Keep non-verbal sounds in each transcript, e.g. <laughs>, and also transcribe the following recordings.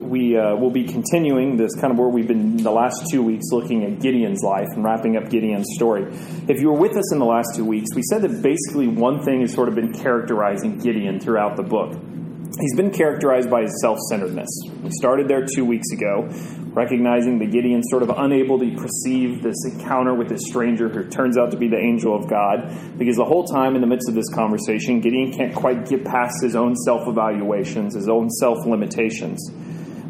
We uh, will be continuing this kind of where we've been the last two weeks looking at Gideon's life and wrapping up Gideon's story. If you were with us in the last two weeks, we said that basically one thing has sort of been characterizing Gideon throughout the book. He's been characterized by his self centeredness. We started there two weeks ago, recognizing that Gideon's sort of unable to perceive this encounter with this stranger who turns out to be the angel of God, because the whole time in the midst of this conversation, Gideon can't quite get past his own self evaluations, his own self limitations.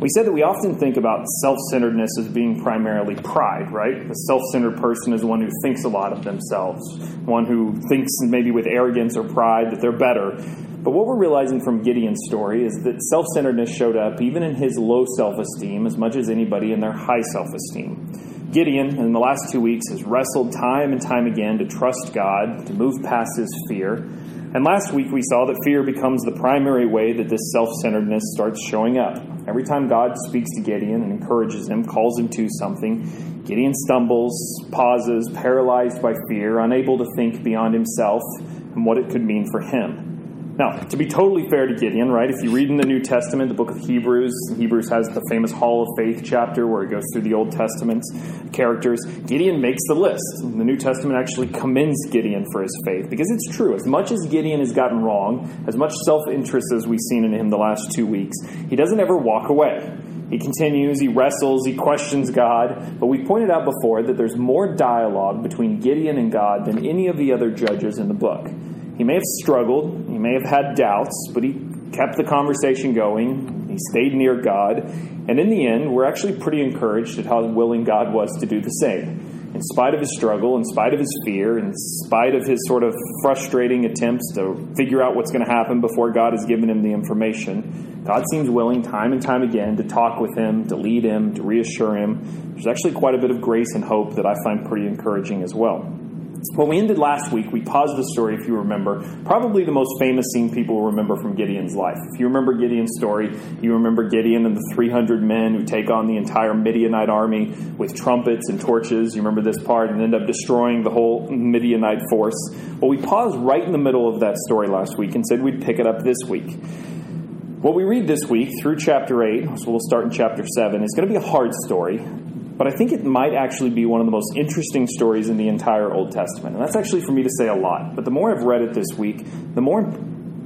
We said that we often think about self centeredness as being primarily pride, right? The self centered person is one who thinks a lot of themselves, one who thinks maybe with arrogance or pride that they're better. But what we're realizing from Gideon's story is that self centeredness showed up even in his low self esteem as much as anybody in their high self esteem. Gideon, in the last two weeks, has wrestled time and time again to trust God, to move past his fear. And last week we saw that fear becomes the primary way that this self centeredness starts showing up. Every time God speaks to Gideon and encourages him, calls him to something, Gideon stumbles, pauses, paralyzed by fear, unable to think beyond himself and what it could mean for him. Now, to be totally fair to Gideon, right, if you read in the New Testament, the book of Hebrews, Hebrews has the famous Hall of Faith chapter where it goes through the Old Testament's characters. Gideon makes the list. The New Testament actually commends Gideon for his faith because it's true. As much as Gideon has gotten wrong, as much self interest as we've seen in him the last two weeks, he doesn't ever walk away. He continues, he wrestles, he questions God. But we pointed out before that there's more dialogue between Gideon and God than any of the other judges in the book. He may have struggled, he may have had doubts, but he kept the conversation going. He stayed near God. And in the end, we're actually pretty encouraged at how willing God was to do the same. In spite of his struggle, in spite of his fear, in spite of his sort of frustrating attempts to figure out what's going to happen before God has given him the information, God seems willing time and time again to talk with him, to lead him, to reassure him. There's actually quite a bit of grace and hope that I find pretty encouraging as well. When we ended last week, we paused the story, if you remember, probably the most famous scene people will remember from Gideon's life. If you remember Gideon's story, you remember Gideon and the 300 men who take on the entire Midianite army with trumpets and torches. You remember this part and end up destroying the whole Midianite force. Well, we paused right in the middle of that story last week and said we'd pick it up this week. What we read this week through chapter 8, so we'll start in chapter 7, is going to be a hard story but I think it might actually be one of the most interesting stories in the entire Old Testament. And that's actually for me to say a lot. But the more I've read it this week, the more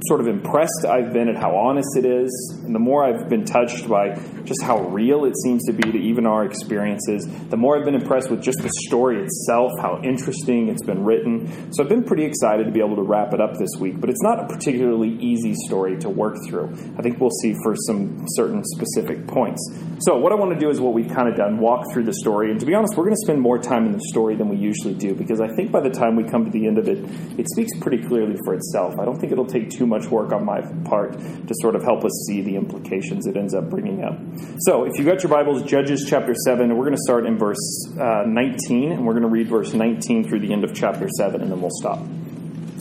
sort of impressed I've been at how honest it is, and the more I've been touched by just how real it seems to be to even our experiences, the more I've been impressed with just the story itself, how interesting it's been written. So I've been pretty excited to be able to wrap it up this week, but it's not a particularly easy story to work through. I think we'll see for some certain specific points. So what I want to do is what we've kind of done, walk through the story, and to be honest, we're going to spend more time in the story than we usually do because I think by the time we come to the end of it, it speaks pretty clearly for itself. I don't think it'll take too much work on my part to sort of help us see the implications it ends up bringing up. So, if you've got your Bibles, Judges chapter 7, we're going to start in verse uh, 19, and we're going to read verse 19 through the end of chapter 7, and then we'll stop.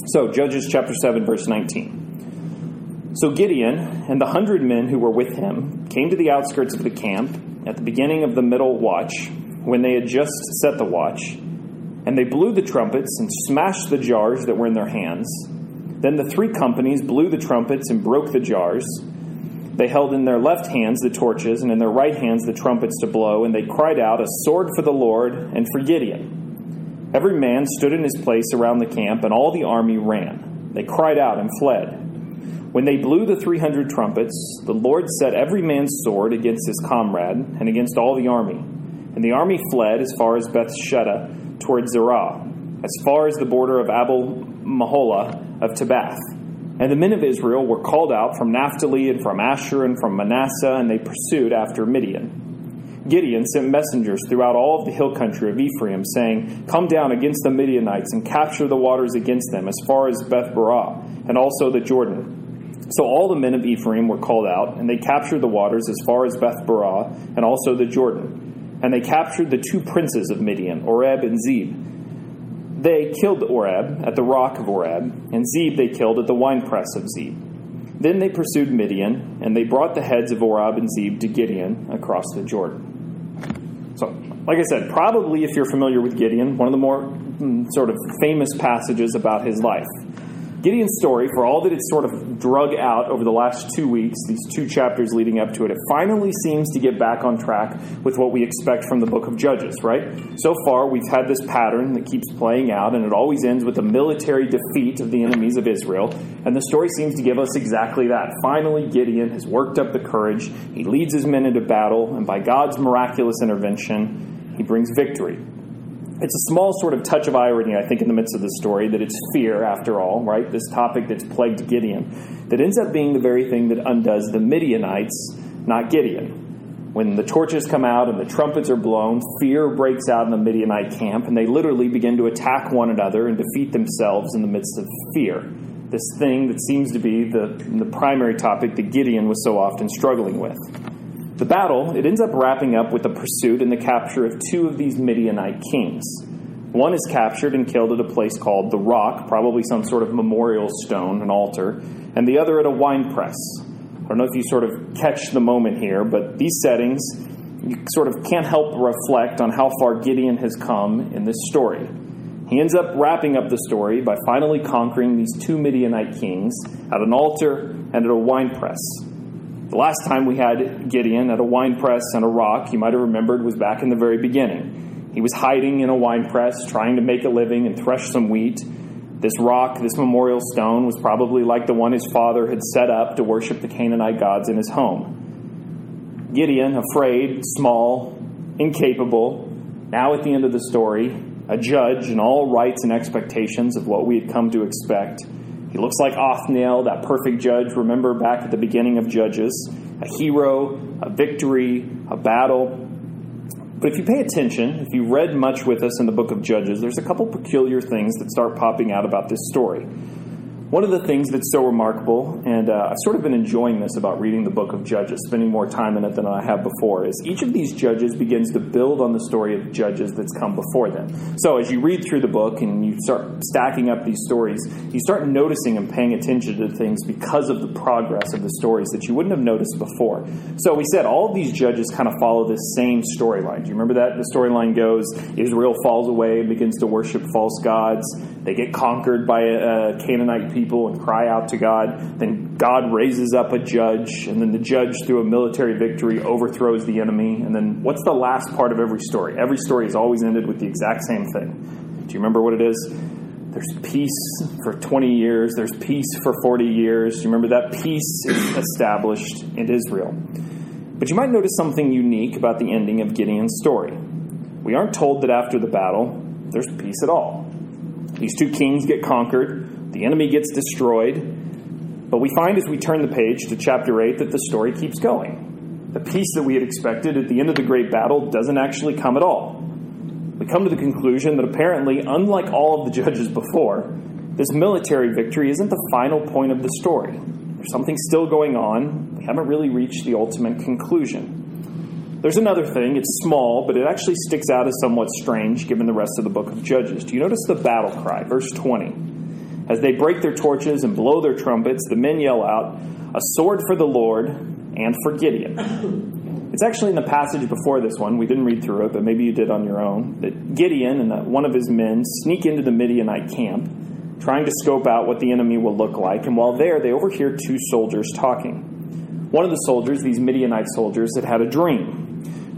So, Judges chapter 7, verse 19. So Gideon and the hundred men who were with him came to the outskirts of the camp at the beginning of the middle watch, when they had just set the watch, and they blew the trumpets and smashed the jars that were in their hands then the three companies blew the trumpets and broke the jars. They held in their left hands the torches, and in their right hands the trumpets to blow, and they cried out, A sword for the Lord and for Gideon. Every man stood in his place around the camp, and all the army ran. They cried out and fled. When they blew the three hundred trumpets, the Lord set every man's sword against his comrade and against all the army. And the army fled as far as Beth-shittah toward Zerah, as far as the border of Abel Meholah of Tabbath. And the men of Israel were called out from Naphtali and from Asher and from Manasseh, and they pursued after Midian. Gideon sent messengers throughout all of the hill country of Ephraim, saying, Come down against the Midianites and capture the waters against them, as far as Beth Barah, and also the Jordan. So all the men of Ephraim were called out, and they captured the waters as far as Beth Barah, and also the Jordan. And they captured the two princes of Midian, Oreb and Zeb they killed Oreb at the rock of Oreb, and Zeb they killed at the winepress of Zeb. Then they pursued Midian, and they brought the heads of Oreb and Zeb to Gideon across the Jordan. So, like I said, probably if you're familiar with Gideon, one of the more mm, sort of famous passages about his life. Gideon's story, for all that it's sort of drug out over the last two weeks, these two chapters leading up to it, it finally seems to get back on track with what we expect from the book of Judges, right? So far, we've had this pattern that keeps playing out, and it always ends with a military defeat of the enemies of Israel. And the story seems to give us exactly that. Finally, Gideon has worked up the courage, he leads his men into battle, and by God's miraculous intervention, he brings victory. It's a small sort of touch of irony, I think, in the midst of the story that it's fear, after all, right? This topic that's plagued Gideon, that ends up being the very thing that undoes the Midianites, not Gideon. When the torches come out and the trumpets are blown, fear breaks out in the Midianite camp, and they literally begin to attack one another and defeat themselves in the midst of fear. This thing that seems to be the, the primary topic that Gideon was so often struggling with. The battle, it ends up wrapping up with the pursuit and the capture of two of these Midianite kings. One is captured and killed at a place called the Rock, probably some sort of memorial stone, an altar, and the other at a wine press. I don't know if you sort of catch the moment here, but these settings, you sort of can't help reflect on how far Gideon has come in this story. He ends up wrapping up the story by finally conquering these two Midianite kings at an altar and at a wine press. The last time we had Gideon at a wine press and a rock, you might have remembered, was back in the very beginning. He was hiding in a wine press, trying to make a living and thresh some wheat. This rock, this memorial stone, was probably like the one his father had set up to worship the Canaanite gods in his home. Gideon, afraid, small, incapable, now at the end of the story, a judge in all rights and expectations of what we had come to expect he looks like Othniel, that perfect judge. Remember back at the beginning of Judges, a hero, a victory, a battle. But if you pay attention, if you read much with us in the book of Judges, there's a couple peculiar things that start popping out about this story. One of the things that's so remarkable, and uh, I've sort of been enjoying this about reading the book of Judges, spending more time in it than I have before, is each of these judges begins to build on the story of judges that's come before them. So as you read through the book and you start stacking up these stories, you start noticing and paying attention to things because of the progress of the stories that you wouldn't have noticed before. So we said all these judges kind of follow this same storyline. Do you remember that? The storyline goes Israel falls away and begins to worship false gods. They get conquered by a, a Canaanite people and cry out to God. Then God raises up a judge, and then the judge, through a military victory, overthrows the enemy. And then what's the last part of every story? Every story is always ended with the exact same thing. Do you remember what it is? There's peace for 20 years, there's peace for 40 years. You remember that peace is established in Israel. But you might notice something unique about the ending of Gideon's story. We aren't told that after the battle, there's peace at all. These two kings get conquered, the enemy gets destroyed, but we find as we turn the page to chapter 8 that the story keeps going. The peace that we had expected at the end of the great battle doesn't actually come at all. We come to the conclusion that apparently, unlike all of the judges before, this military victory isn't the final point of the story. There's something still going on. We haven't really reached the ultimate conclusion. There's another thing. It's small, but it actually sticks out as somewhat strange given the rest of the book of Judges. Do you notice the battle cry? Verse 20. As they break their torches and blow their trumpets, the men yell out, A sword for the Lord and for Gideon. It's actually in the passage before this one. We didn't read through it, but maybe you did on your own. That Gideon and one of his men sneak into the Midianite camp, trying to scope out what the enemy will look like. And while there, they overhear two soldiers talking. One of the soldiers, these Midianite soldiers, had had a dream.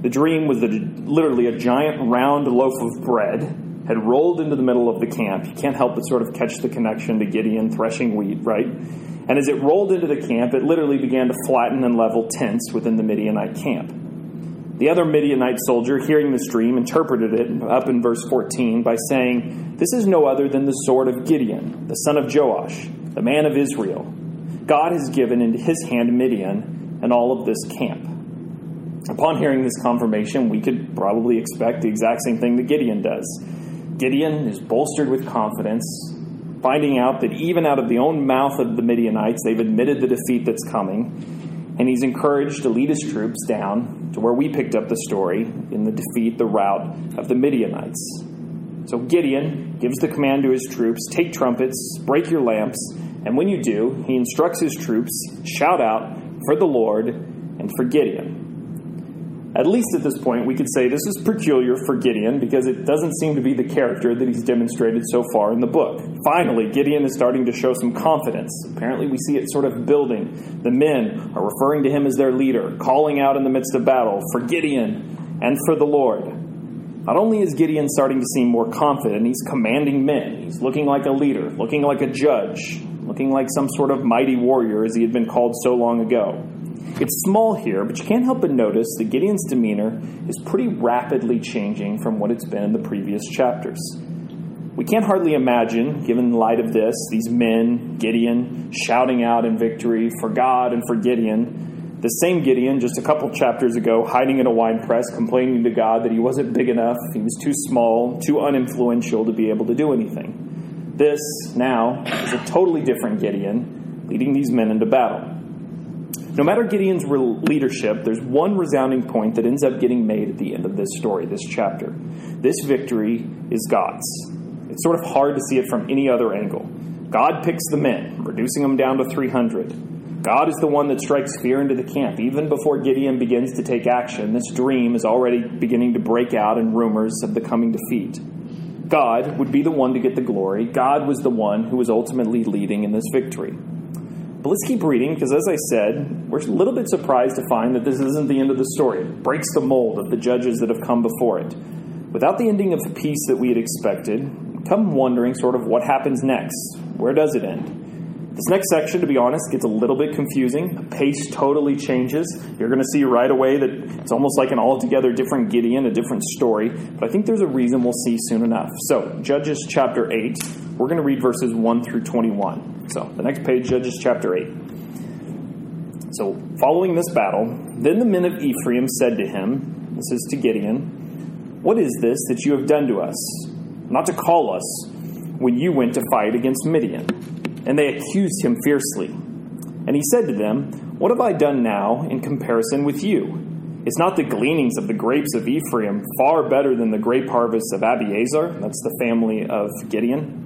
The dream was that literally a giant round loaf of bread had rolled into the middle of the camp. You can't help but sort of catch the connection to Gideon threshing wheat, right? And as it rolled into the camp, it literally began to flatten and level tents within the Midianite camp. The other Midianite soldier, hearing this dream, interpreted it up in verse 14 by saying, This is no other than the sword of Gideon, the son of Joash, the man of Israel. God has given into his hand Midian and all of this camp. Upon hearing this confirmation, we could probably expect the exact same thing that Gideon does. Gideon is bolstered with confidence, finding out that even out of the own mouth of the Midianites, they've admitted the defeat that's coming. And he's encouraged to lead his troops down to where we picked up the story in the defeat, the rout of the Midianites. So Gideon gives the command to his troops take trumpets, break your lamps, and when you do, he instructs his troops shout out for the Lord and for Gideon. At least at this point, we could say this is peculiar for Gideon because it doesn't seem to be the character that he's demonstrated so far in the book. Finally, Gideon is starting to show some confidence. Apparently, we see it sort of building. The men are referring to him as their leader, calling out in the midst of battle for Gideon and for the Lord. Not only is Gideon starting to seem more confident, he's commanding men. He's looking like a leader, looking like a judge, looking like some sort of mighty warrior as he had been called so long ago. It's small here, but you can't help but notice that Gideon's demeanor is pretty rapidly changing from what it's been in the previous chapters. We can't hardly imagine, given the light of this, these men, Gideon, shouting out in victory for God and for Gideon. The same Gideon, just a couple chapters ago, hiding in a wine press, complaining to God that he wasn't big enough, he was too small, too uninfluential to be able to do anything. This, now, is a totally different Gideon, leading these men into battle. No matter Gideon's leadership, there's one resounding point that ends up getting made at the end of this story, this chapter. This victory is God's. It's sort of hard to see it from any other angle. God picks the men, reducing them down to 300. God is the one that strikes fear into the camp. Even before Gideon begins to take action, this dream is already beginning to break out in rumors of the coming defeat. God would be the one to get the glory. God was the one who was ultimately leading in this victory. But let's keep reading because, as I said, we're a little bit surprised to find that this isn't the end of the story. It breaks the mold of the judges that have come before it. Without the ending of the peace that we had expected, come wondering sort of what happens next. Where does it end? This next section, to be honest, gets a little bit confusing. The pace totally changes. You're going to see right away that it's almost like an altogether different Gideon, a different story. But I think there's a reason we'll see soon enough. So, Judges chapter 8, we're going to read verses 1 through 21. So, the next page, Judges chapter 8. So, following this battle, then the men of Ephraim said to him, This is to Gideon, What is this that you have done to us? Not to call us when you went to fight against Midian. And they accused him fiercely. And he said to them, What have I done now in comparison with you? Is not the gleanings of the grapes of Ephraim far better than the grape harvests of Abiezer? That's the family of Gideon.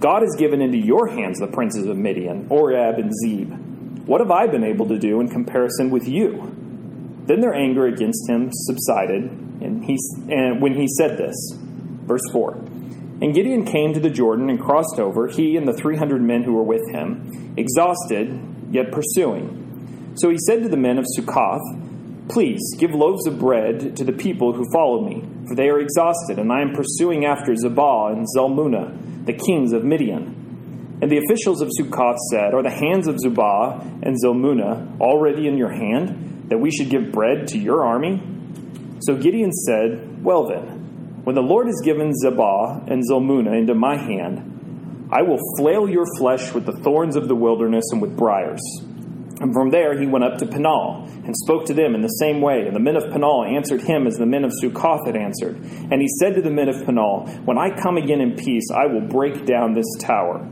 God has given into your hands the princes of Midian, Oreb and Zeb. What have I been able to do in comparison with you? Then their anger against him subsided, and, he, and when he said this, verse 4 And Gideon came to the Jordan and crossed over, he and the 300 men who were with him, exhausted, yet pursuing. So he said to the men of Succoth, Please give loaves of bread to the people who follow me, for they are exhausted, and I am pursuing after Zebah and Zalmunna the kings of Midian. And the officials of Sukkoth said, Are the hands of Zebah and Zalmunna already in your hand, that we should give bread to your army? So Gideon said, Well then, when the Lord has given Zebah and Zalmunna into my hand, I will flail your flesh with the thorns of the wilderness and with briars. And from there he went up to Peniel and spoke to them in the same way. And the men of Peniel answered him as the men of Sukkoth had answered. And he said to the men of Peniel, When I come again in peace, I will break down this tower.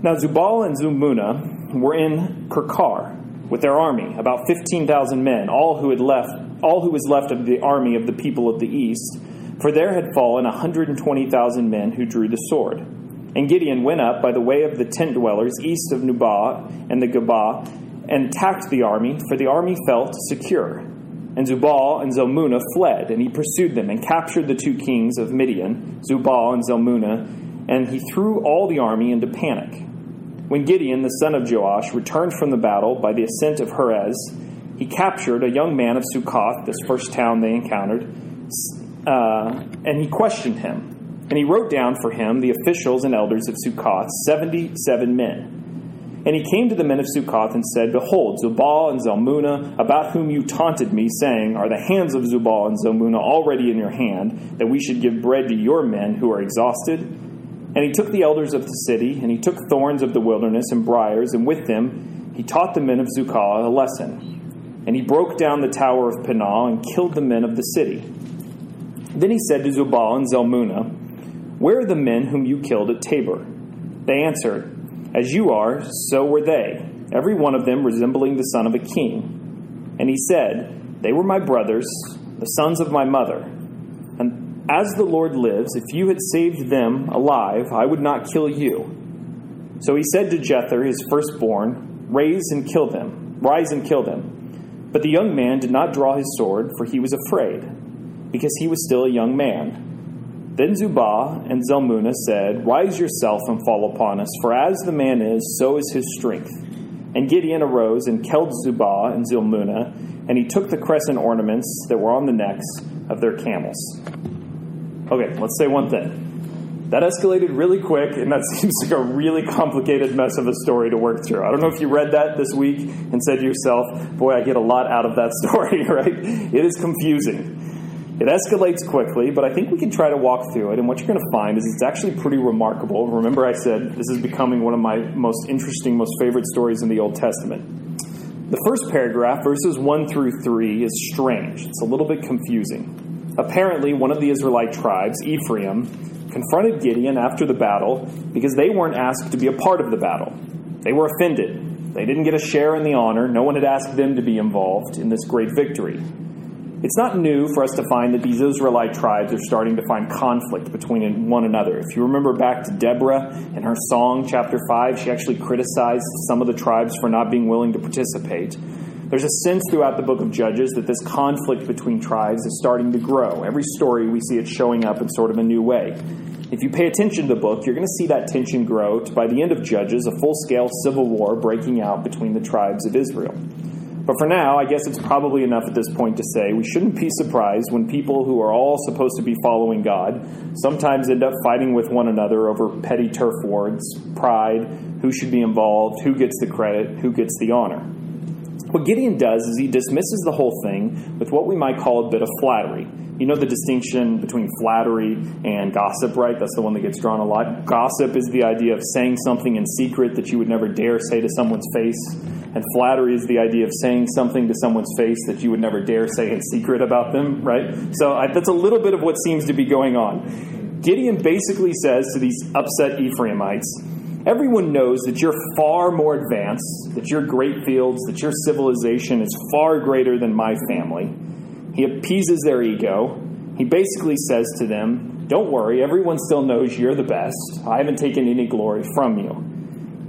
Now Zebah and Zalmunna were in Karkor with their army, about fifteen thousand men, all who had left, all who was left of the army of the people of the east. For there had fallen a hundred and twenty thousand men who drew the sword. And Gideon went up by the way of the tent dwellers east of Nobah and the Gabah and attacked the army, for the army felt secure. And Zebah and Zalmunna fled, and he pursued them and captured the two kings of Midian, Zebah and Zalmunna, and he threw all the army into panic. When Gideon, the son of Joash, returned from the battle by the ascent of Heres, he captured a young man of Sukkoth, this first town they encountered, uh, and he questioned him. And he wrote down for him the officials and elders of Sukkoth, 77 men. And he came to the men of Sukkoth and said, Behold, Zebah and Zalmunna, about whom you taunted me, saying, Are the hands of Zebah and Zalmunna already in your hand, that we should give bread to your men who are exhausted? And he took the elders of the city, and he took thorns of the wilderness and briars, and with them he taught the men of Sukkoth a lesson. And he broke down the tower of Peniel and killed the men of the city. Then he said to Zebah and Zalmunna, Where are the men whom you killed at Tabor? They answered, as you are, so were they, every one of them resembling the son of a king. And he said, They were my brothers, the sons of my mother. And as the Lord lives, if you had saved them alive, I would not kill you. So he said to Jether, his firstborn, Raise and kill them, rise and kill them. But the young man did not draw his sword, for he was afraid, because he was still a young man. Then Zebah and Zalmunna said, Rise yourself and fall upon us, for as the man is, so is his strength. And Gideon arose and killed Zebah and Zalmunna, and he took the crescent ornaments that were on the necks of their camels. Okay, let's say one thing. That escalated really quick, and that <laughs> seems like a really complicated mess of a story to work through. I don't know if you read that this week and said to yourself, Boy, I get a lot out of that <laughs> story, right? It is confusing. It escalates quickly, but I think we can try to walk through it. And what you're going to find is it's actually pretty remarkable. Remember, I said this is becoming one of my most interesting, most favorite stories in the Old Testament. The first paragraph, verses 1 through 3, is strange. It's a little bit confusing. Apparently, one of the Israelite tribes, Ephraim, confronted Gideon after the battle because they weren't asked to be a part of the battle. They were offended. They didn't get a share in the honor. No one had asked them to be involved in this great victory. It's not new for us to find that these Israelite tribes are starting to find conflict between one another. If you remember back to Deborah and her song, chapter 5, she actually criticized some of the tribes for not being willing to participate. There's a sense throughout the book of Judges that this conflict between tribes is starting to grow. Every story we see it showing up in sort of a new way. If you pay attention to the book, you're going to see that tension grow to, by the end of Judges, a full scale civil war breaking out between the tribes of Israel. But for now, I guess it's probably enough at this point to say we shouldn't be surprised when people who are all supposed to be following God sometimes end up fighting with one another over petty turf wars, pride, who should be involved, who gets the credit, who gets the honor. What Gideon does is he dismisses the whole thing with what we might call a bit of flattery. You know the distinction between flattery and gossip, right? That's the one that gets drawn a lot. Gossip is the idea of saying something in secret that you would never dare say to someone's face. And flattery is the idea of saying something to someone's face that you would never dare say in secret about them, right? So I, that's a little bit of what seems to be going on. Gideon basically says to these upset Ephraimites, Everyone knows that you're far more advanced, that your great fields, that your civilization is far greater than my family. He appeases their ego. He basically says to them, Don't worry, everyone still knows you're the best. I haven't taken any glory from you.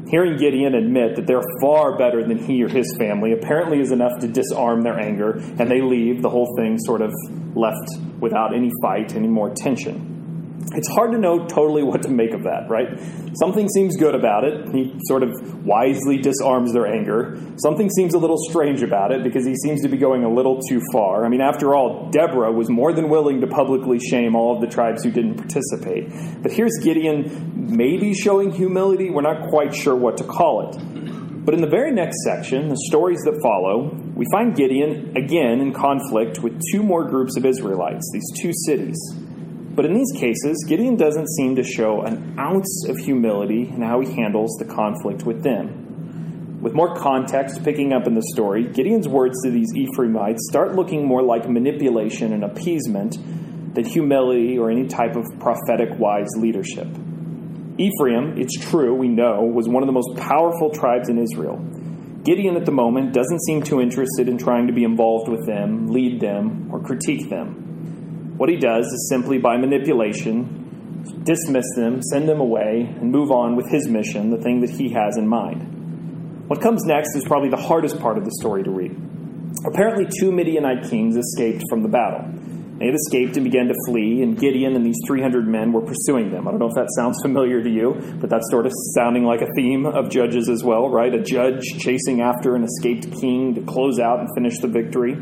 Hearing Gideon admit that they're far better than he or his family apparently is enough to disarm their anger, and they leave, the whole thing sort of left without any fight, any more tension it's hard to know totally what to make of that, right? Something seems good about it. He sort of wisely disarms their anger. Something seems a little strange about it because he seems to be going a little too far. I mean, after all, Deborah was more than willing to publicly shame all of the tribes who didn't participate. But here's Gideon maybe showing humility. We're not quite sure what to call it. But in the very next section, the stories that follow, we find Gideon again in conflict with two more groups of Israelites, these two cities. But in these cases, Gideon doesn't seem to show an ounce of humility in how he handles the conflict with them. With more context picking up in the story, Gideon's words to these Ephraimites start looking more like manipulation and appeasement than humility or any type of prophetic wise leadership. Ephraim, it's true, we know, was one of the most powerful tribes in Israel. Gideon at the moment doesn't seem too interested in trying to be involved with them, lead them, or critique them. What he does is simply by manipulation dismiss them, send them away, and move on with his mission, the thing that he has in mind. What comes next is probably the hardest part of the story to read. Apparently, two Midianite kings escaped from the battle. They had escaped and began to flee, and Gideon and these 300 men were pursuing them. I don't know if that sounds familiar to you, but that's sort of sounding like a theme of Judges as well, right? A judge chasing after an escaped king to close out and finish the victory.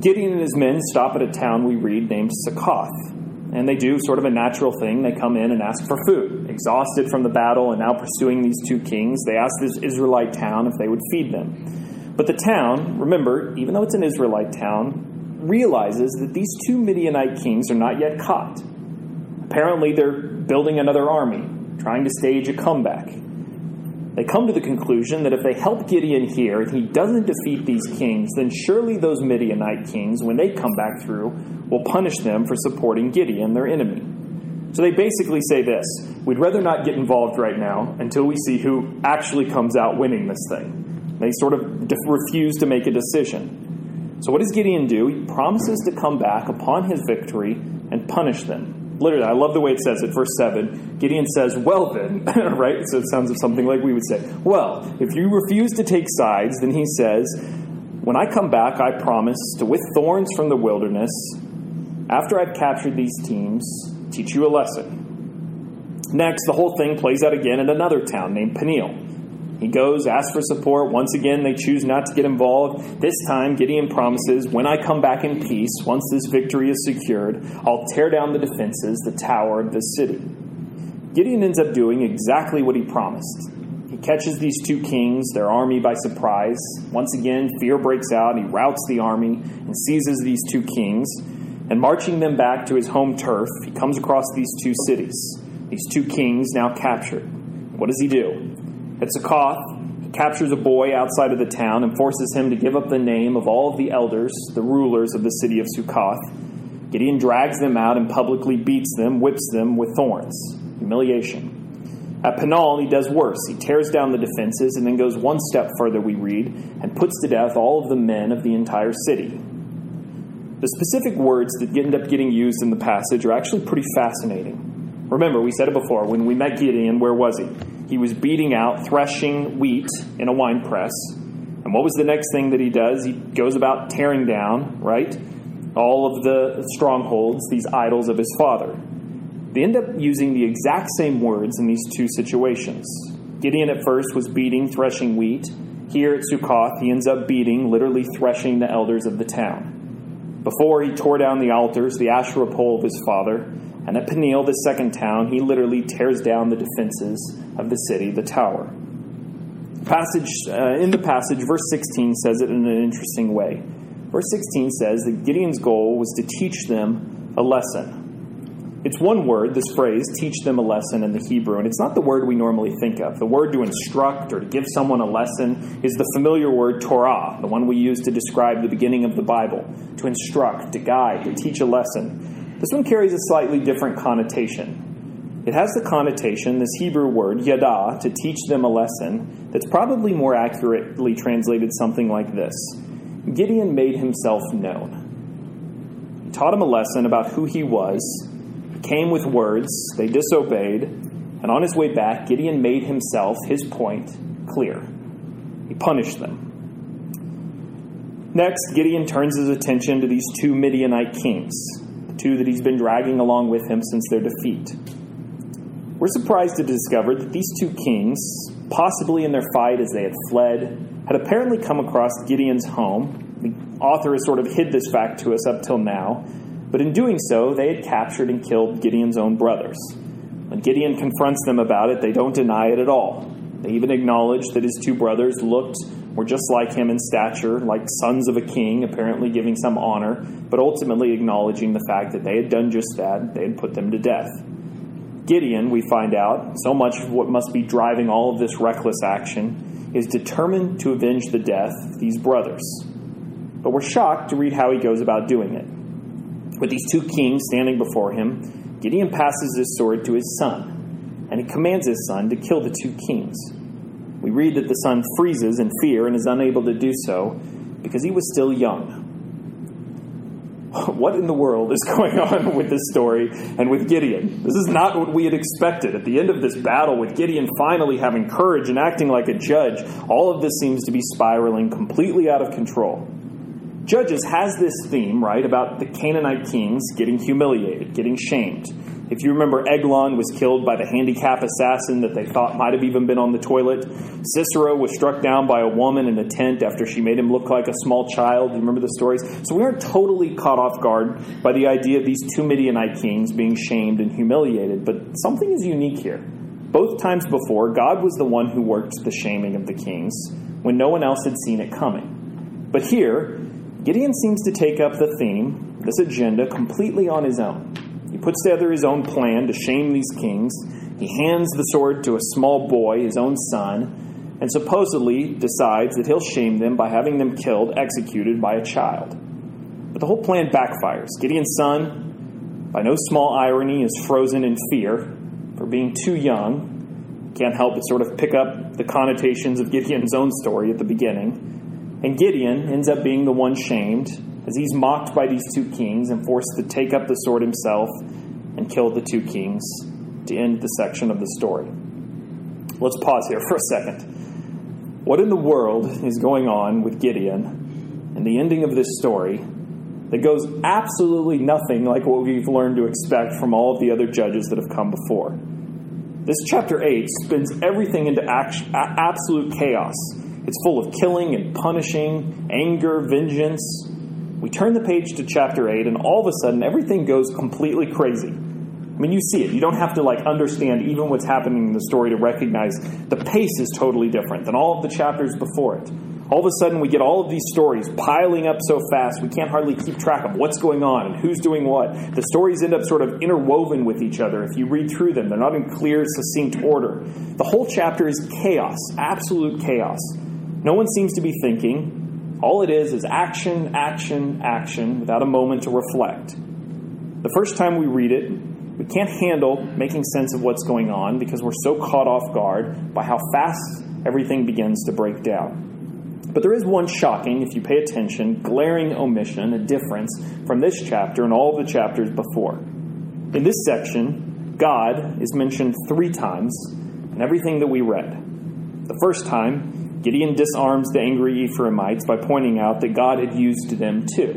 Gideon and his men stop at a town we read named Succoth. And they do sort of a natural thing. They come in and ask for food. Exhausted from the battle and now pursuing these two kings, they ask this Israelite town if they would feed them. But the town, remember, even though it's an Israelite town, realizes that these two Midianite kings are not yet caught. Apparently, they're building another army, trying to stage a comeback. They come to the conclusion that if they help Gideon here and he doesn't defeat these kings, then surely those Midianite kings, when they come back through, will punish them for supporting Gideon, their enemy. So they basically say this We'd rather not get involved right now until we see who actually comes out winning this thing. They sort of refuse to make a decision. So what does Gideon do? He promises to come back upon his victory and punish them. Literally, I love the way it says it. Verse 7 Gideon says, Well, then, <laughs> right? So it sounds something like we would say, Well, if you refuse to take sides, then he says, When I come back, I promise to, with thorns from the wilderness, after I've captured these teams, teach you a lesson. Next, the whole thing plays out again in another town named Peniel. He goes, asks for support. Once again, they choose not to get involved. This time, Gideon promises, when I come back in peace, once this victory is secured, I'll tear down the defenses, the tower the city. Gideon ends up doing exactly what he promised. He catches these two kings, their army, by surprise. Once again, fear breaks out. He routs the army and seizes these two kings. And marching them back to his home turf, he comes across these two cities, these two kings now captured. What does he do? At Succoth, he captures a boy outside of the town and forces him to give up the name of all of the elders, the rulers of the city of Succoth. Gideon drags them out and publicly beats them, whips them with thorns. Humiliation. At Peniel, he does worse. He tears down the defenses and then goes one step further, we read, and puts to death all of the men of the entire city. The specific words that end up getting used in the passage are actually pretty fascinating. Remember, we said it before. When we met Gideon, where was he? He was beating out, threshing wheat in a wine press. And what was the next thing that he does? He goes about tearing down, right? All of the strongholds, these idols of his father. They end up using the exact same words in these two situations. Gideon at first was beating, threshing wheat. Here at Sukkoth, he ends up beating, literally threshing the elders of the town. Before he tore down the altars, the Asherah pole of his father, and at Peniel, the second town, he literally tears down the defenses of the city, the tower. Passage uh, in the passage, verse 16 says it in an interesting way. Verse 16 says that Gideon's goal was to teach them a lesson. It's one word, this phrase, teach them a lesson in the Hebrew, and it's not the word we normally think of. The word to instruct or to give someone a lesson is the familiar word Torah, the one we use to describe the beginning of the Bible, to instruct, to guide, to teach a lesson. This one carries a slightly different connotation. It has the connotation, this Hebrew word, yada, to teach them a lesson, that's probably more accurately translated something like this Gideon made himself known. He taught him a lesson about who he was, he came with words, they disobeyed, and on his way back, Gideon made himself, his point, clear. He punished them. Next, Gideon turns his attention to these two Midianite kings two that he's been dragging along with him since their defeat. We're surprised to discover that these two kings, possibly in their fight as they had fled, had apparently come across Gideon's home. The author has sort of hid this fact to us up till now, but in doing so, they had captured and killed Gideon's own brothers. When Gideon confronts them about it, they don't deny it at all. They even acknowledge that his two brothers looked were just like him in stature, like sons of a king, apparently giving some honor, but ultimately acknowledging the fact that they had done just that, they had put them to death. Gideon, we find out, so much of what must be driving all of this reckless action, is determined to avenge the death of these brothers. But we're shocked to read how he goes about doing it. With these two kings standing before him, Gideon passes his sword to his son, and he commands his son to kill the two kings. We read that the son freezes in fear and is unable to do so because he was still young. <laughs> What in the world is <laughs> going on with this story and with Gideon? This is not what we had expected. At the end of this battle, with Gideon finally having courage and acting like a judge, all of this seems to be spiraling completely out of control. Judges has this theme, right, about the Canaanite kings getting humiliated, getting shamed. If you remember, Eglon was killed by the handicap assassin that they thought might have even been on the toilet. Sisera was struck down by a woman in a tent after she made him look like a small child. You remember the stories? So we aren't totally caught off guard by the idea of these two Midianite kings being shamed and humiliated, but something is unique here. Both times before, God was the one who worked the shaming of the kings when no one else had seen it coming. But here, Gideon seems to take up the theme, this agenda, completely on his own. Puts together his own plan to shame these kings. He hands the sword to a small boy, his own son, and supposedly decides that he'll shame them by having them killed, executed by a child. But the whole plan backfires. Gideon's son, by no small irony, is frozen in fear for being too young. Can't help but sort of pick up the connotations of Gideon's own story at the beginning. And Gideon ends up being the one shamed as he's mocked by these two kings and forced to take up the sword himself and kill the two kings to end the section of the story. Let's pause here <laughs> for a second. What in the world is going on with Gideon and the ending of this story that goes absolutely nothing like what we've learned to expect from all of the other judges that have come before. This chapter 8 spins everything into absolute chaos. It's full of killing and punishing, anger, vengeance. We turn the page to chapter 8, and all of a sudden, everything goes completely crazy. I mean, you see it. You don't have to like understand even what's happening in the story to recognize the pace is totally different than all of the chapters before it. All of a sudden, we get all of these stories piling up so fast, we can't hardly keep track of what's going on and who's doing what. The stories end up sort of interwoven with each other if you read through them. They're not in clear, succinct order. The whole chapter is chaos, absolute chaos. No one seems to be thinking. All it is is action, action, action without a moment to reflect. The first time we read it, we can't handle making sense of what's going on because we're so caught off guard by how fast everything begins to break down. But there is one shocking, if you pay attention, glaring omission, a difference from this chapter and all the chapters before. In this section, God is mentioned three times in everything that we read. The first time, Gideon disarms the angry Ephraimites by pointing out that God had used them too.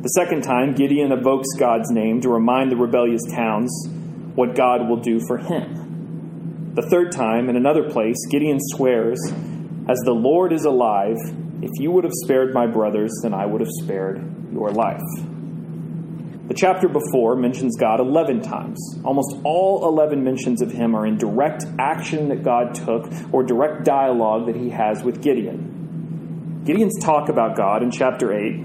The second time, Gideon evokes God's name to remind the rebellious towns what God will do for him. The third time, in another place, Gideon swears as the Lord is alive, if you would have spared my brothers, then I would have spared your life. The chapter before mentions God 11 times. Almost all 11 mentions of him are in direct action that God took or direct dialogue that he has with Gideon. Gideon's talk about God in chapter 8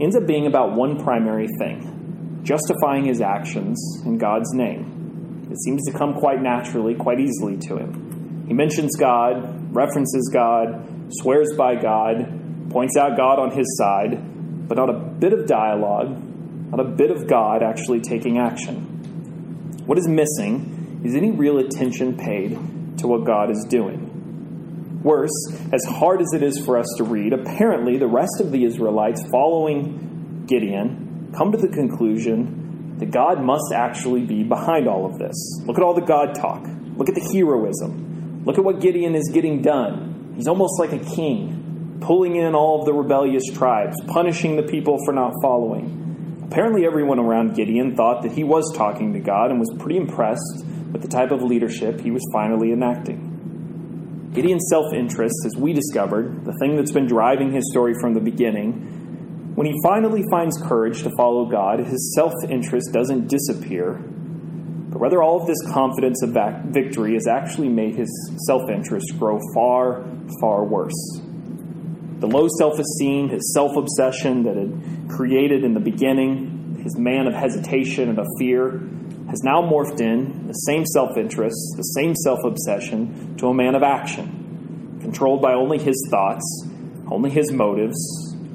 ends up being about one primary thing justifying his actions in God's name. It seems to come quite naturally, quite easily to him. He mentions God, references God, swears by God, points out God on his side, but not a bit of dialogue, not a bit of God actually taking action. What is missing is any real attention paid to what God is doing. Worse, as hard as it is for us to read, apparently the rest of the Israelites following Gideon come to the conclusion that God must actually be behind all of this. Look at all the God talk. Look at the heroism. Look at what Gideon is getting done. He's almost like a king, pulling in all of the rebellious tribes, punishing the people for not following. Apparently, everyone around Gideon thought that he was talking to God and was pretty impressed with the type of leadership he was finally enacting. Gideon's self interest, as we discovered, the thing that's been driving his story from the beginning, when he finally finds courage to follow God, his self interest doesn't disappear, but rather all of this confidence of victory has actually made his self interest grow far, far worse. The low self esteem, his self obsession that had created in the beginning, his man of hesitation and of fear, has now morphed in the same self interest, the same self obsession, to a man of action, controlled by only his thoughts, only his motives,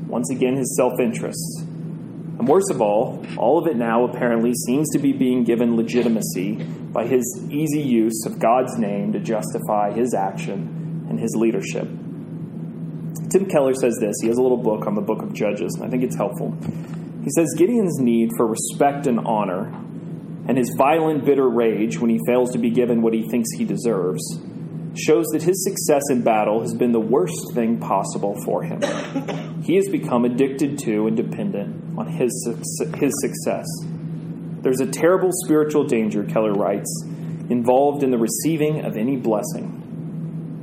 once again his self interest. And worst of all, all of it now apparently seems to be being given legitimacy by his easy use of God's name to justify his action and his leadership. Tim Keller says this. He has a little book on the book of Judges, and I think it's helpful. He says Gideon's need for respect and honor, and his violent, bitter rage when he fails to be given what he thinks he deserves, shows that his success in battle has been the worst thing possible for him. He has become addicted to and dependent on his, his success. There's a terrible spiritual danger, Keller writes, involved in the receiving of any blessing.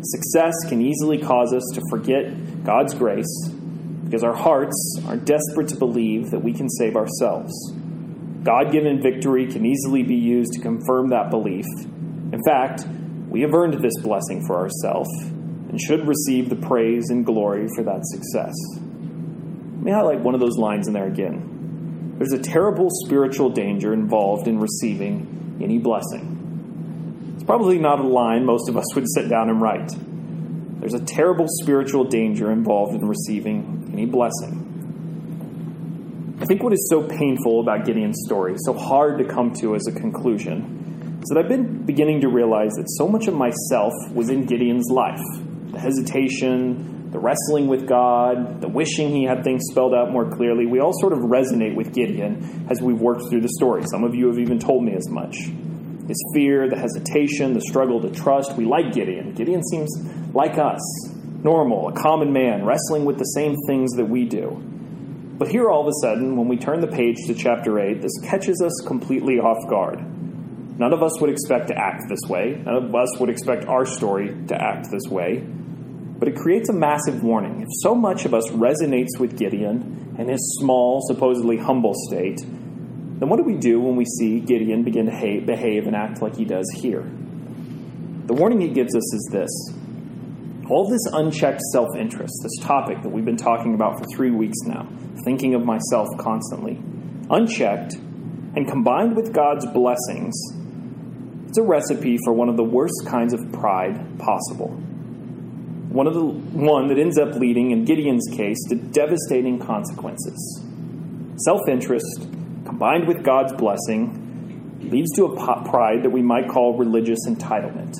Success can easily cause us to forget God's grace because our hearts are desperate to believe that we can save ourselves. God given victory can easily be used to confirm that belief. In fact, we have earned this blessing for ourselves and should receive the praise and glory for that success. Let me highlight one of those lines in there again. There's a terrible spiritual danger involved in receiving any blessing. Probably not a line most of us would sit down and write. There's a terrible spiritual danger involved in receiving any blessing. I think what is so painful about Gideon's story, so hard to come to as a conclusion, is that I've been beginning to realize that so much of myself was in Gideon's life the hesitation, the wrestling with God, the wishing he had things spelled out more clearly. We all sort of resonate with Gideon as we've worked through the story. Some of you have even told me as much. His fear, the hesitation, the struggle to trust. We like Gideon. Gideon seems like us. normal, a common man, wrestling with the same things that we do. But here, all of a sudden, when we turn the page to chapter 8, this catches us completely off guard. None of us would expect to act this way. None of us would expect our story to act this way. But it creates a massive warning. If so much of us resonates with Gideon and his small, supposedly humble state, then what do we do when we see Gideon begin to behave and act like he does here? The warning he gives us is this all this unchecked self interest, this topic that we've been talking about for three weeks now, thinking of myself constantly, unchecked and combined with God's blessings, it's a recipe for one of the worst kinds of pride possible. One of the one that ends up leading, in Gideon's case, to devastating consequences. Self interest, combined with God's blessing, leads to a pride that we might call religious entitlement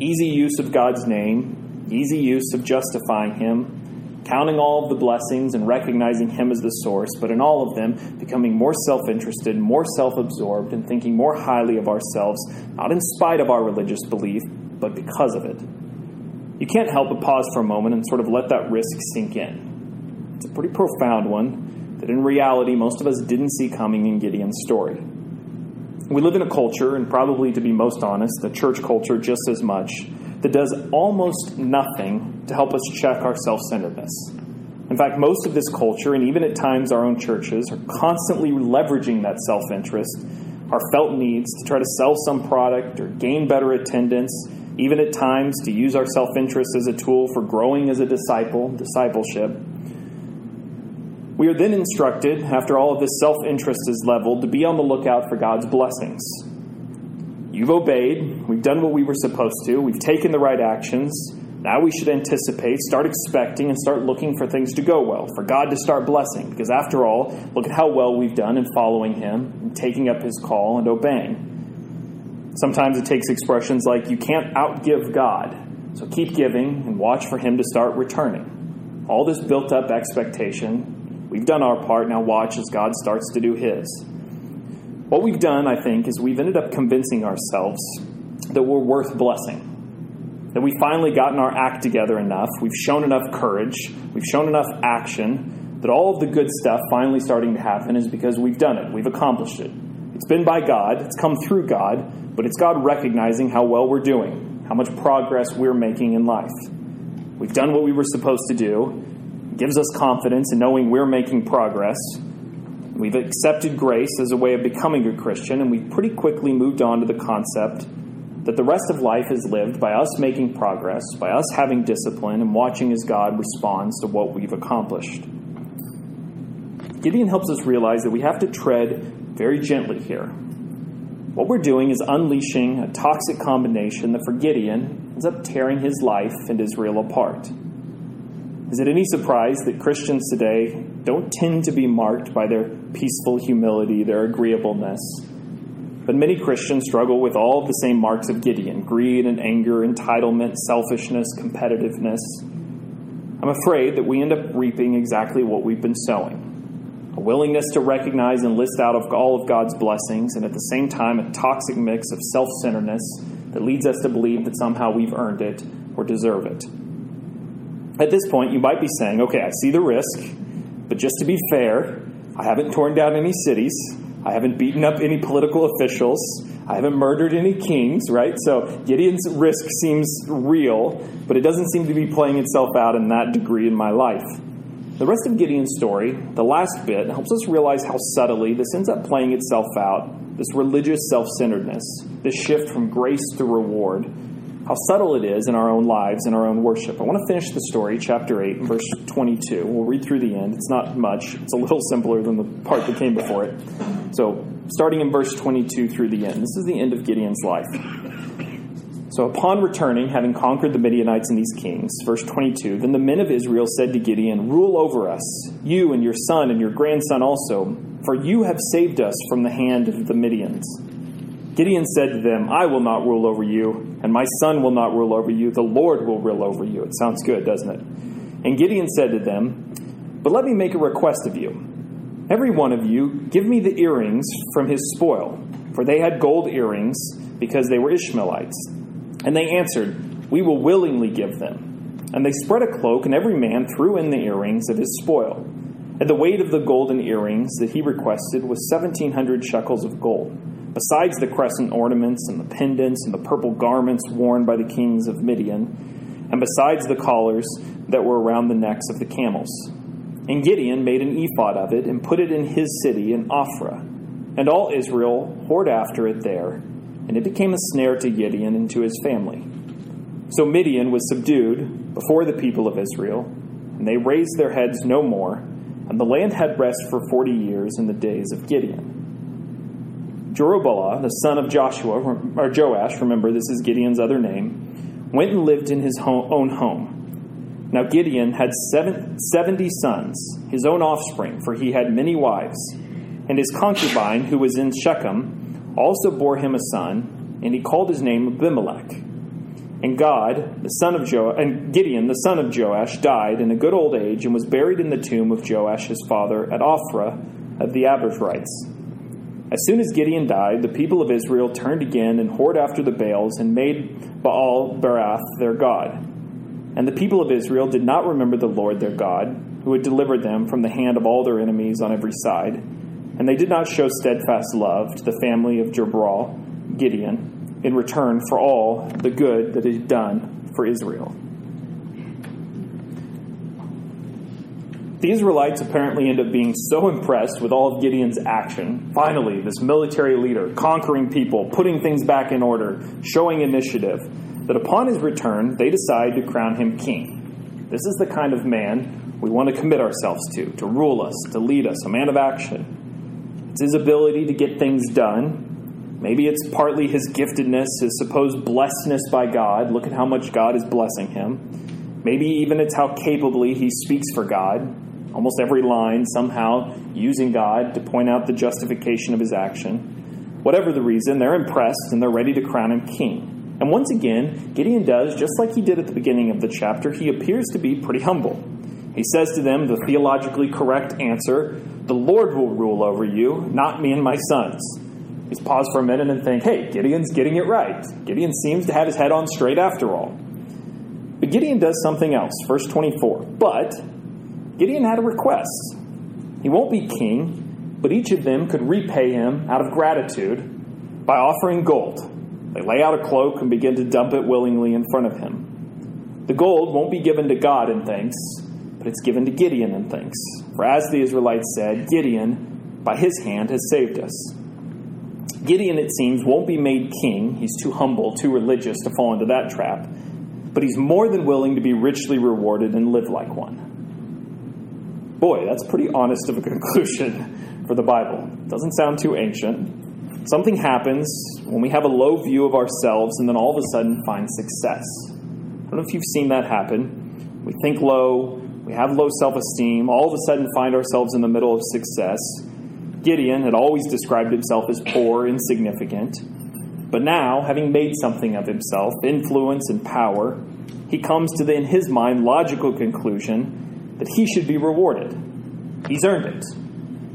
easy use of God's name, easy use of justifying Him, counting all of the blessings and recognizing Him as the source, but in all of them, becoming more self interested, more self absorbed, and thinking more highly of ourselves, not in spite of our religious belief, but because of it. You can't help but pause for a moment and sort of let that risk sink in. It's a pretty profound one that in reality most of us didn't see coming in Gideon's story. We live in a culture, and probably to be most honest, the church culture just as much, that does almost nothing to help us check our self centeredness. In fact, most of this culture, and even at times our own churches, are constantly leveraging that self interest, our felt needs, to try to sell some product or gain better attendance, even at times to use our self interest as a tool for growing as a disciple, discipleship. We are then instructed, after all of this self interest is leveled, to be on the lookout for God's blessings. You've obeyed, we've done what we were supposed to, we've taken the right actions. Now we should anticipate, start expecting, and start looking for things to go well, for God to start blessing. Because after all, look at how well we've done in following Him, and taking up His call, and obeying. Sometimes it takes expressions like, you can't outgive God, so keep giving and watch for Him to start returning. All this built up expectation We've done our part, now watch as God starts to do His. What we've done, I think, is we've ended up convincing ourselves that we're worth blessing. That we've finally gotten our act together enough, we've shown enough courage, we've shown enough action, that all of the good stuff finally starting to happen is because we've done it, we've accomplished it. It's been by God, it's come through God, but it's God recognizing how well we're doing, how much progress we're making in life. We've done what we were supposed to do, gives us confidence in knowing we're making progress. We've accepted grace as a way of becoming a Christian, and we've pretty quickly moved on to the concept that the rest of life is lived by us making progress, by us having discipline, and watching as God responds to what we've accomplished. Gideon helps us realize that we have to tread very gently here. What we're doing is unleashing a toxic combination that for Gideon ends up tearing his life and Israel apart. Is it any surprise that Christians today don't tend to be marked by their peaceful humility, their agreeableness? But many Christians struggle with all of the same marks of Gideon greed and anger, entitlement, selfishness, competitiveness. I'm afraid that we end up reaping exactly what we've been sowing a willingness to recognize and list out of all of God's blessings, and at the same time, a toxic mix of self centeredness that leads us to believe that somehow we've earned it or deserve it. At this point, you might be saying, okay, I see the risk, but just to be fair, I haven't torn down any cities. I haven't beaten up any political officials. I haven't murdered any kings, right? So Gideon's risk seems real, but it doesn't seem to be playing itself out in that degree in my life. The rest of Gideon's story, the last bit, helps us realize how subtly this ends up playing itself out this religious self centeredness, this shift from grace to reward, how subtle it is in our own lives and our own worship. I want to finish the story, chapter 8, verse 22. We'll read through the end. It's not much, it's a little <laughs> simpler than the part that came before it. So, starting in verse 22 through the end, this is the end of Gideon's life. So, upon returning, having conquered the Midianites and these kings, verse 22, then the men of Israel said to Gideon, Rule over us, you and your son and your grandson also, for you have saved us from the hand of the Midians. Gideon said to them, I will not rule over you, and my son will not rule over you. The Lord will rule over you. It sounds good, doesn't it? And Gideon said to them, But let me make a request of you. Every one of you, give me the earrings from his spoil, for they had gold earrings, because they were Ishmaelites. And they answered, We will willingly give them. And they spread a cloak, and every man threw in the earrings of his spoil. And the weight of the golden earrings that he requested was seventeen hundred shekels of gold, besides the crescent ornaments and the pendants and the purple garments worn by the kings of Midian, and besides the collars that were around the necks of the camels. And Gideon made an ephod of it and put it in his city in Ophrah. And all Israel whored after it there, and it became a snare to Gideon and to his family. So Midian was subdued before the people of Israel, and they raised their heads no more, and the land had rest for forty years in the days of Gideon. Jerubbaal, the son of Joshua, or Joash, remember this is Gideon's other name, went and lived in his own home. Now Gideon had seven, 70 sons, his own offspring, for he had many wives. And his concubine, who was in Shechem, also bore him a son, and he called his name Abimelech. And God, the son of jo- and Gideon, the son of Joash, died in a good old age and was buried in the tomb of Joash his father at Ophrah of the Abiezrites. As soon as Gideon died, the people of Israel turned again and whored after the Baals and made Baal Berith their god. And the people of Israel did not remember the Lord their God, who had delivered them from the hand of all their enemies on every side. And they did not show steadfast love to the family of Jerubbaal, Gideon, in return for all the good that he had done for Israel. The Israelites apparently end up being so impressed with all of Gideon's action. Finally, this military leader, conquering people, putting things back in order, showing initiative, that upon his return, they decide to crown him king. This is the kind of man we want to commit ourselves to, to rule us, to lead us, a man of action. It's his ability to get things done, Maybe it's partly his giftedness, his supposed blessedness by God. Look at how much God is blessing him. Maybe even it's how capably he speaks for God. Almost every line somehow using God to point out the justification of his action. Whatever the reason, they're impressed and they're ready to crown him king. And once again, Gideon does, just like he did at the beginning of the chapter, he appears to be pretty humble. He says to them the theologically correct answer The Lord will rule over you, not me and my sons. He's pause for a minute and think, hey, Gideon's getting it right. Gideon seems to have his head on straight after all. But Gideon does something else. Verse 24. But Gideon had a request. He won't be king, but each of them could repay him out of gratitude by offering gold. They lay out a cloak and begin to dump it willingly in front of him. The gold won't be given to God in thanks, but it's given to Gideon in thanks. For as the Israelites said, Gideon, by his hand, has saved us. Gideon, it seems, won't be made king. He's too humble, too religious to fall into that trap. But he's more than willing to be richly rewarded and live like one. Boy, that's pretty honest of a <laughs> conclusion for the Bible. Doesn't sound too ancient. Something happens when we have a low view of ourselves and then all of a sudden find success. I don't know if you've seen that happen. We think low, we have low self esteem, all of a sudden find ourselves in the middle of success Gideon had always described himself as poor, insignificant. But now, having made something of himself, influence and power, he comes to the, in his mind, logical conclusion that he should be rewarded. He's earned it.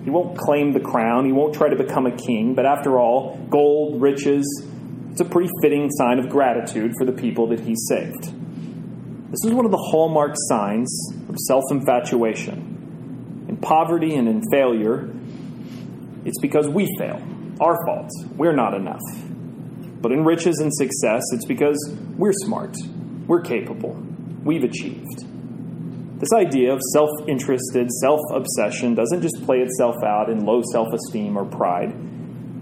He won't claim the crown, he won't try to become a king, but after all, gold, riches, it's a pretty fitting sign of gratitude for the people that he saved. This is one of the hallmark signs of self infatuation. In poverty and in failure, it's because we fail. Our fault. We're not enough. But in riches and success, it's because we're smart. We're capable. We've achieved. This idea of self interested, self obsession doesn't just play itself out in low self esteem or pride.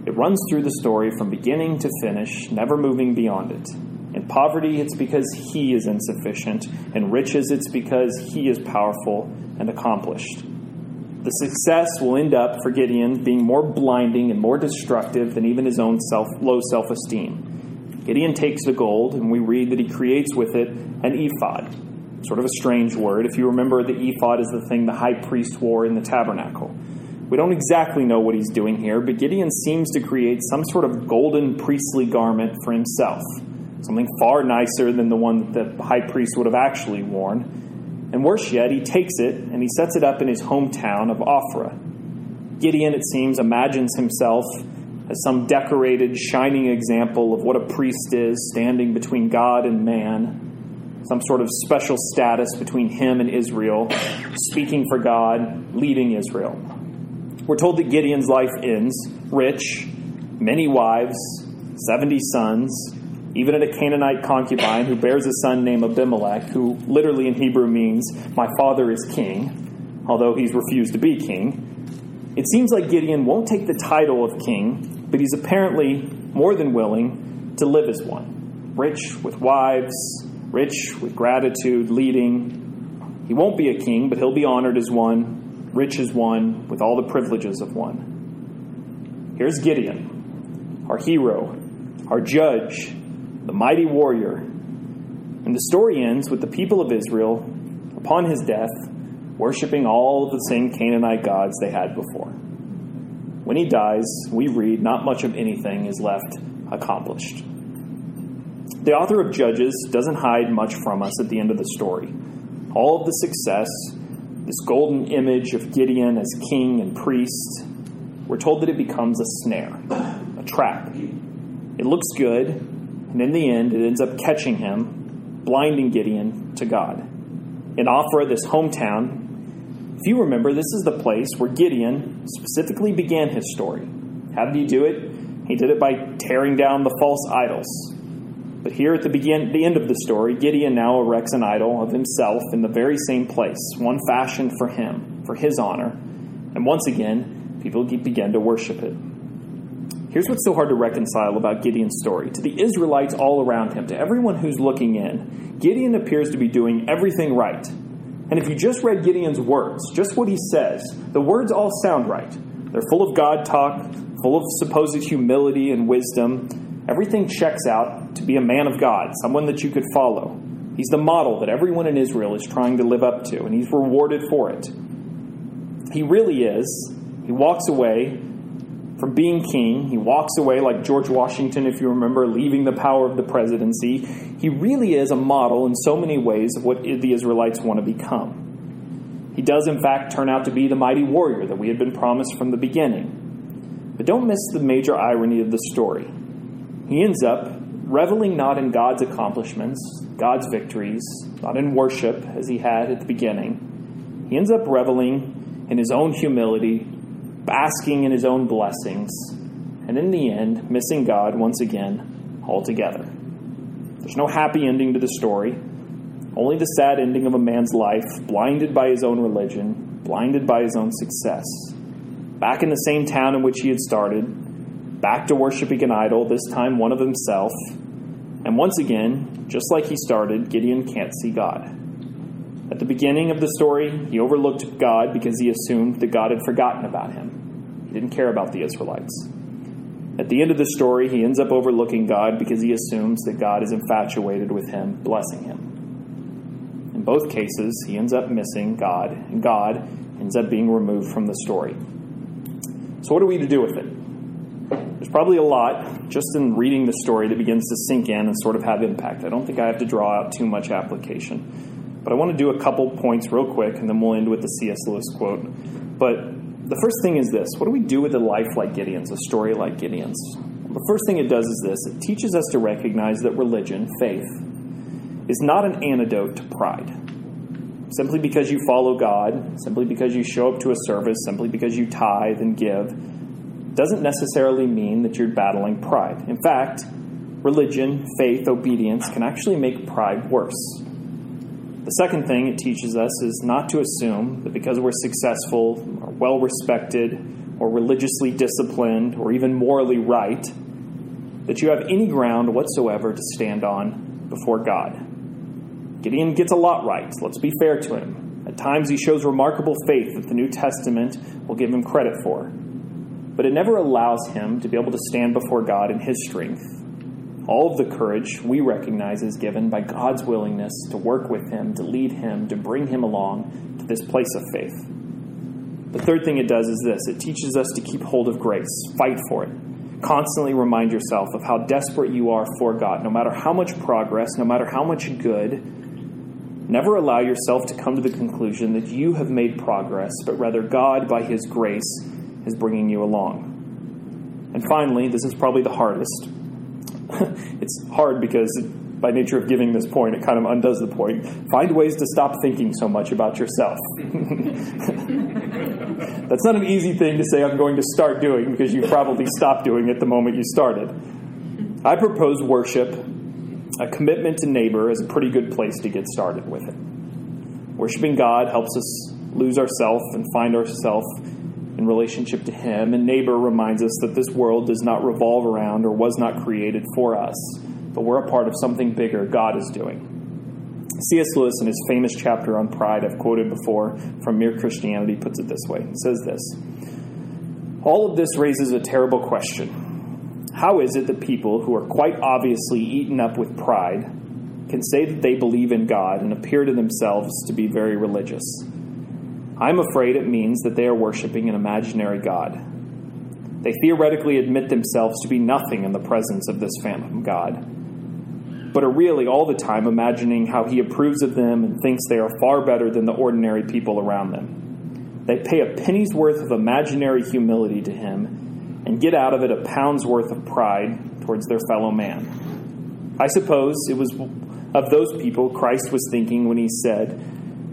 It runs through the story from beginning to finish, never moving beyond it. In poverty, it's because he is insufficient. In riches, it's because he is powerful and accomplished. The success will end up for Gideon being more blinding and more destructive than even his own self, low self esteem. Gideon takes the gold, and we read that he creates with it an ephod. Sort of a strange word. If you remember, the ephod is the thing the high priest wore in the tabernacle. We don't exactly know what he's doing here, but Gideon seems to create some sort of golden priestly garment for himself, something far nicer than the one that the high priest would have actually worn. And worse yet, he takes it and he sets it up in his hometown of Ophrah. Gideon, it seems, imagines himself as some decorated, shining example of what a priest is, standing between God and man, some sort of special status between him and Israel, speaking for God, leading Israel. We're told that Gideon's life ends rich, many wives, 70 sons, even at a Canaanite concubine who bears a son named Abimelech, who literally in Hebrew means, My father is king, although he's refused to be king. It seems like Gideon won't take the title of king, but he's apparently more than willing to live as one, rich with wives, rich with gratitude, leading. He won't be a king, but he'll be honored as one, rich as one, with all the privileges of one. Here's Gideon, our hero, our judge, the mighty warrior. And the story ends with the people of Israel, upon his death, worshiping all of the same Canaanite gods they had before. When he dies, we read not much of anything is left accomplished. The author of Judges doesn't hide much from us at the end of the story. All of the success, this golden image of Gideon as king and priest, we're told that it becomes a snare, a trap. It looks good, and in the end, it ends up catching him, blinding Gideon to God. In Ophrah, this hometown, if you remember, this is the place where Gideon specifically began his story. How did he do it? He did it by tearing down the false idols, but here at the begin, the end of the story, Gideon now erects an idol of himself in the very same place, one fashioned for him, for his honor. And once again, people begin to worship it. Here's what's so hard to reconcile about Gideon's story. To the Israelites all around him, to everyone who's looking in, Gideon appears to be doing everything right. And if you just read Gideon's words, just what he says, the words all sound right. They're full of God talk, full of supposed humility and wisdom. Everything checks out to be a man of God, someone that you could follow. He's the model that everyone in Israel is trying to live up to, and he's rewarded for it. He really is. He walks away from being king. He walks away like George Washington, if you remember, leaving the power of the presidency. He really is a model in so many ways of what the Israelites want to become. He does, in fact, turn out to be the mighty warrior that we had been promised from the beginning. But don't miss the major irony of the story. He ends up reveling not in God's accomplishments, God's victories, not in worship as he had at the beginning. He ends up reveling in his own humility, basking in his own blessings, and in the end, missing God once again altogether. There's no happy ending to the story, only the sad ending of a man's life, blinded by his own religion, blinded by his own success. Back in the same town in which he had started, back to worshiping an idol, this time one of himself. And once again, just like he started, Gideon can't see God. At the beginning of the story, he overlooked God because he assumed that God had forgotten about him. He didn't care about the Israelites. At the end of the story, he ends up overlooking God because he assumes that God is infatuated with him, blessing him. In both cases, he ends up missing God, and God ends up being removed from the story. So, what are we to do with it? There's probably a lot just in reading the story that begins to sink in and sort of have impact. I don't think I have to draw out too much application. But I want to do a couple points real quick, and then we'll end with the C.S. Lewis quote. But the first thing is this what do we do with a life like Gideon's, a story like Gideon's? The first thing it does is this it teaches us to recognize that religion, faith, is not an antidote to pride. Simply because you follow God, simply because you show up to a service, simply because you tithe and give, doesn't necessarily mean that you're battling pride. In fact, religion, faith, obedience can actually make pride worse. The second thing it teaches us is not to assume that because we're successful or well respected or religiously disciplined or even morally right, that you have any ground whatsoever to stand on before God. Gideon gets a lot right. Let's be fair to him. At times, he shows remarkable faith that the New Testament will give him credit for but it never allows him to be able to stand before God in his strength. All of the courage we recognize is given by God's willingness to work with him, to lead him, to bring him along to this place of faith. The third thing it does is this it teaches us to keep hold of grace, fight for it. Constantly remind yourself of how desperate you are for God, no matter how much progress, no matter how much good. Never allow yourself to come to the conclusion that you have made progress, but rather God, by His grace, is bringing you along. And finally, this is probably the hardest. <laughs> it's hard because by nature of giving this point, it kind of undoes the point. Find ways to stop thinking so much about yourself. <laughs> That's not an easy thing to say I'm going to start doing because you probably stopped doing it the moment you started. I propose worship, a commitment to neighbor, as a pretty good place to get started with it. Worshiping God helps us lose ourselves and find ourselves in relationship to Him. And neighbor reminds us that this world does not revolve around or was not created for us, but we're a part of something bigger God is doing. C.S. Lewis, in his famous chapter on pride, I've quoted before from Mere Christianity, puts it this way. He says this All of this raises a terrible question. How is it that people who are quite obviously eaten up with pride can say that they believe in God and appear to themselves to be very religious? I'm afraid it means that they are worshiping an imaginary God. They theoretically admit themselves to be nothing in the presence of this phantom God but are really all the time imagining how he approves of them and thinks they are far better than the ordinary people around them. They pay a penny's worth of imaginary humility to him and get out of it a pound's worth of pride towards their fellow man. I suppose it was of those people Christ was thinking when he said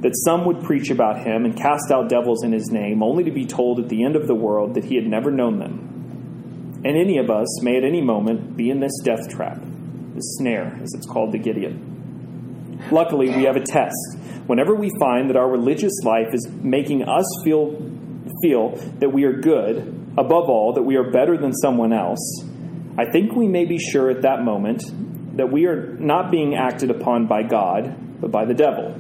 that some would preach about him and cast out devils in his name, only to be told at the end of the world that he had never known them. And any of us may at any moment be in this death trap the snare, as it's called to Gideon. Luckily, we have a test. Whenever we find that our religious life is making us feel, feel that we are good, above all, that we are better than someone else, I think we may be sure at that moment that we are not being acted upon by God, but by the devil.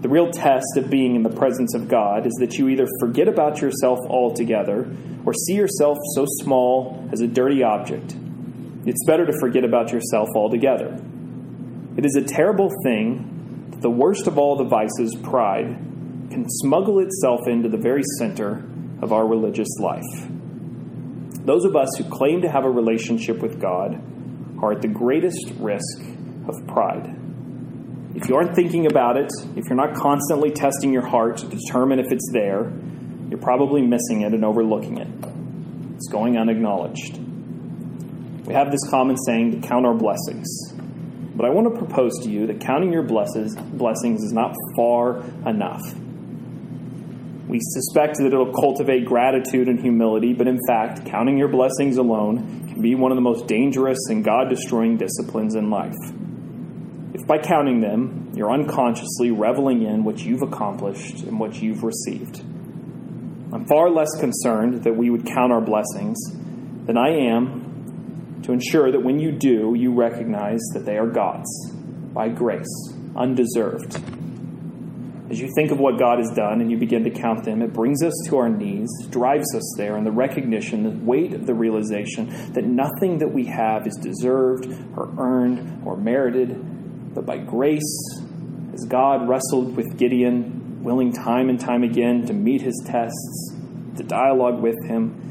The real test of being in the presence of God is that you either forget about yourself altogether or see yourself so small as a dirty object it's better to forget about yourself altogether. It is a terrible thing that the worst of all the vices, pride, can smuggle itself into the very center of our religious life. Those of us who claim to have a relationship with God are at the greatest risk of pride. If you aren't thinking about it, if you're not constantly testing your heart to determine if it's there, you're probably missing it and overlooking it. It's going unacknowledged. We have this common saying to count our blessings. But I want to propose to you that counting your blesses, blessings is not far enough. We suspect that it'll cultivate gratitude and humility, but in fact, counting your blessings alone can be one of the most dangerous and God destroying disciplines in life. By counting them, you're unconsciously reveling in what you've accomplished and what you've received. I'm far less concerned that we would count our blessings than I am to ensure that when you do, you recognize that they are God's by grace, undeserved. As you think of what God has done and you begin to count them, it brings us to our knees, drives us there in the recognition, the weight of the realization that nothing that we have is deserved or earned or merited, but by grace, as God wrestled with Gideon, willing time and time again to meet his tests, to dialogue with him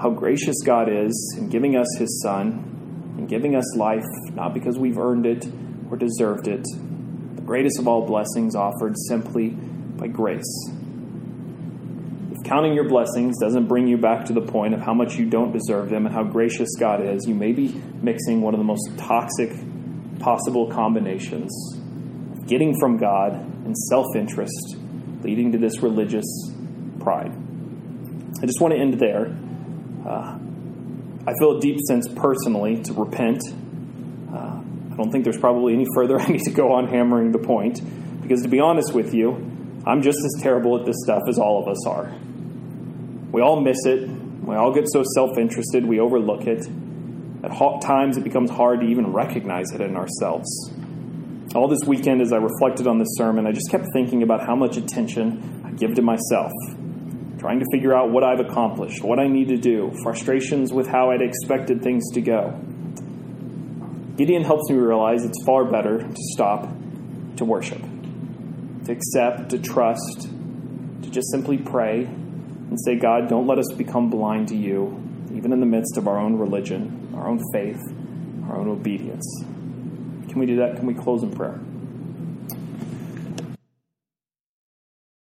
how gracious God is in giving us His Son and giving us life, not because we've earned it or deserved it, the greatest of all blessings offered simply by grace. If counting your blessings doesn't bring you back to the point of how much you don't deserve them and how gracious God is, you may be mixing one of the most toxic possible combinations of getting from God and self interest, leading to this religious pride. I just want to end there. Uh, I feel a deep sense personally to repent. Uh, I don't think there's probably any further <laughs> I need to go on hammering the point, because to be honest with you, I'm just as terrible at this stuff as all of us are. We all miss it. We all get so self interested, we overlook it. At times, it becomes hard to even recognize it in ourselves. All this weekend, as I reflected on this sermon, I just kept thinking about how much attention I give to myself trying to figure out what I've accomplished, what I need to do, frustrations with how I'd expected things to go. Gideon helps me realize it's far better to stop to worship, to accept, to trust, to just simply pray and say, God, don't let us become blind to you, even in the midst of our own religion, our own faith, our own obedience. Can we do that? Can we close in prayer?